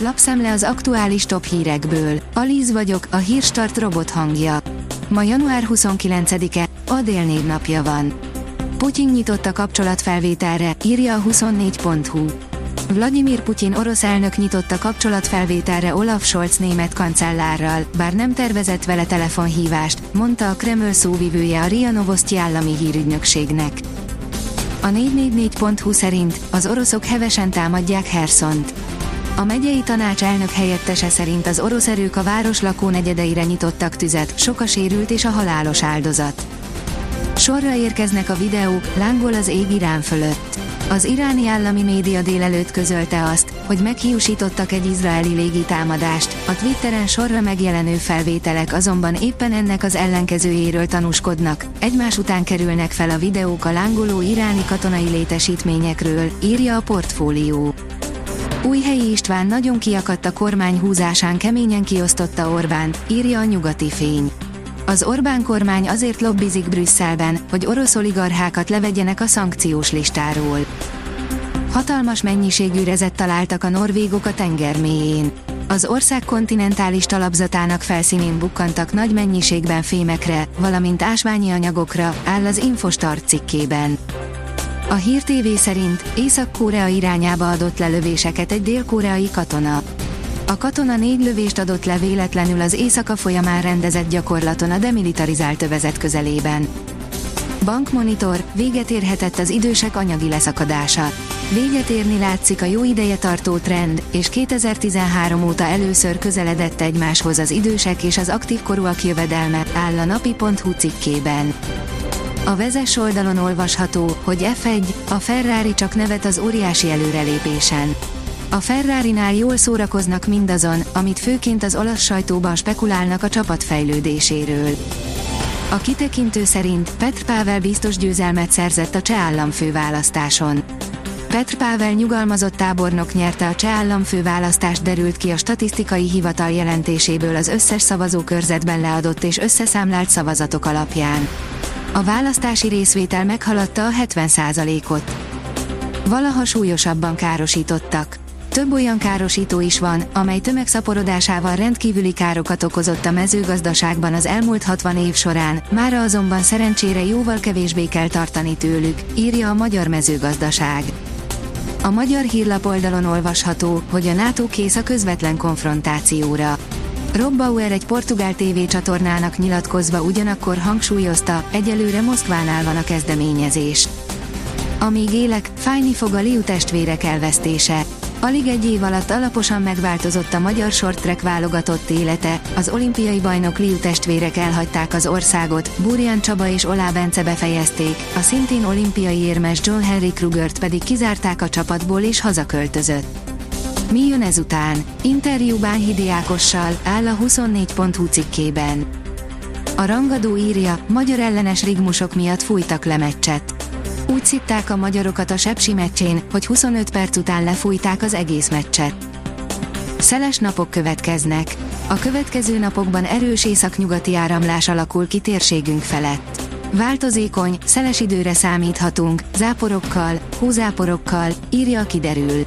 Lapszemle az aktuális top hírekből. Alíz vagyok, a hírstart robot hangja. Ma január 29-e, Adél névnapja van. Putyin nyitott a kapcsolatfelvételre, írja a 24.hu. Vladimir Putyin orosz elnök nyitott a kapcsolatfelvételre Olaf Scholz német kancellárral, bár nem tervezett vele telefonhívást, mondta a Kreml szóvivője a RIA Novosti állami hírügynökségnek. A 444.hu szerint az oroszok hevesen támadják Hersont. A megyei tanács elnök helyettese szerint az orosz erők a város lakónegyedeire nyitottak tüzet, sok a sérült és a halálos áldozat. Sorra érkeznek a videók, lángol az ég Irán fölött. Az iráni állami média délelőtt közölte azt, hogy meghiúsítottak egy izraeli légitámadást, a Twitteren sorra megjelenő felvételek azonban éppen ennek az ellenkezőjéről tanúskodnak, egymás után kerülnek fel a videók a lángoló iráni katonai létesítményekről, írja a portfólió. Újhelyi István nagyon kiakadt a kormány húzásán keményen kiosztotta Orbánt, írja a nyugati fény. Az Orbán kormány azért lobbizik Brüsszelben, hogy orosz oligarchákat levegyenek a szankciós listáról. Hatalmas mennyiségű rezet találtak a norvégok a tenger mélyén. Az ország kontinentális talapzatának felszínén bukkantak nagy mennyiségben fémekre, valamint ásványi anyagokra, áll az Infostart cikkében. A Hír TV szerint Észak-Korea irányába adott lelövéseket egy dél-koreai katona. A katona négy lövést adott le véletlenül az éjszaka folyamán rendezett gyakorlaton a demilitarizált övezet közelében. Bankmonitor, véget érhetett az idősek anyagi leszakadása. Véget érni látszik a jó ideje tartó trend, és 2013 óta először közeledett egymáshoz az idősek és az aktív korúak jövedelme, áll a napi.hu cikkében. A vezes oldalon olvasható, hogy F1, a Ferrari csak nevet az óriási előrelépésen. A Ferrari-nál jól szórakoznak mindazon, amit főként az olasz sajtóban spekulálnak a csapat fejlődéséről. A kitekintő szerint Petr Pável biztos győzelmet szerzett a cseh államfőválasztáson. Petr Pável nyugalmazott tábornok nyerte a cseh államfőválasztást derült ki a statisztikai hivatal jelentéséből az összes szavazókörzetben leadott és összeszámlált szavazatok alapján. A választási részvétel meghaladta a 70%-ot. Valaha súlyosabban károsítottak. Több olyan károsító is van, amely tömegszaporodásával rendkívüli károkat okozott a mezőgazdaságban az elmúlt 60 év során, mára azonban szerencsére jóval kevésbé kell tartani tőlük, írja a Magyar Mezőgazdaság. A magyar hírlap oldalon olvasható, hogy a NATO kész a közvetlen konfrontációra. Rob Bauer egy portugál tévécsatornának nyilatkozva ugyanakkor hangsúlyozta, egyelőre Moszkvánál van a kezdeményezés. Amíg élek, fájni fog a Liu testvérek elvesztése. Alig egy év alatt alaposan megváltozott a magyar short válogatott élete, az olimpiai bajnok Liu testvérek elhagyták az országot, Burján Csaba és Olá Bence befejezték, a szintén olimpiai érmes John Henry Krugert pedig kizárták a csapatból és hazaköltözött. Mi jön ezután? Interjú Bánhidi Ákossal, áll a 24.hu cikkében. A rangadó írja, magyar ellenes rigmusok miatt fújtak le meccset. Úgy szitták a magyarokat a Sepsi meccsén, hogy 25 perc után lefújták az egész meccset. Szeles napok következnek. A következő napokban erős északnyugati áramlás alakul ki térségünk felett. Változékony, szeles időre számíthatunk, záporokkal, hózáporokkal, írja kiderül.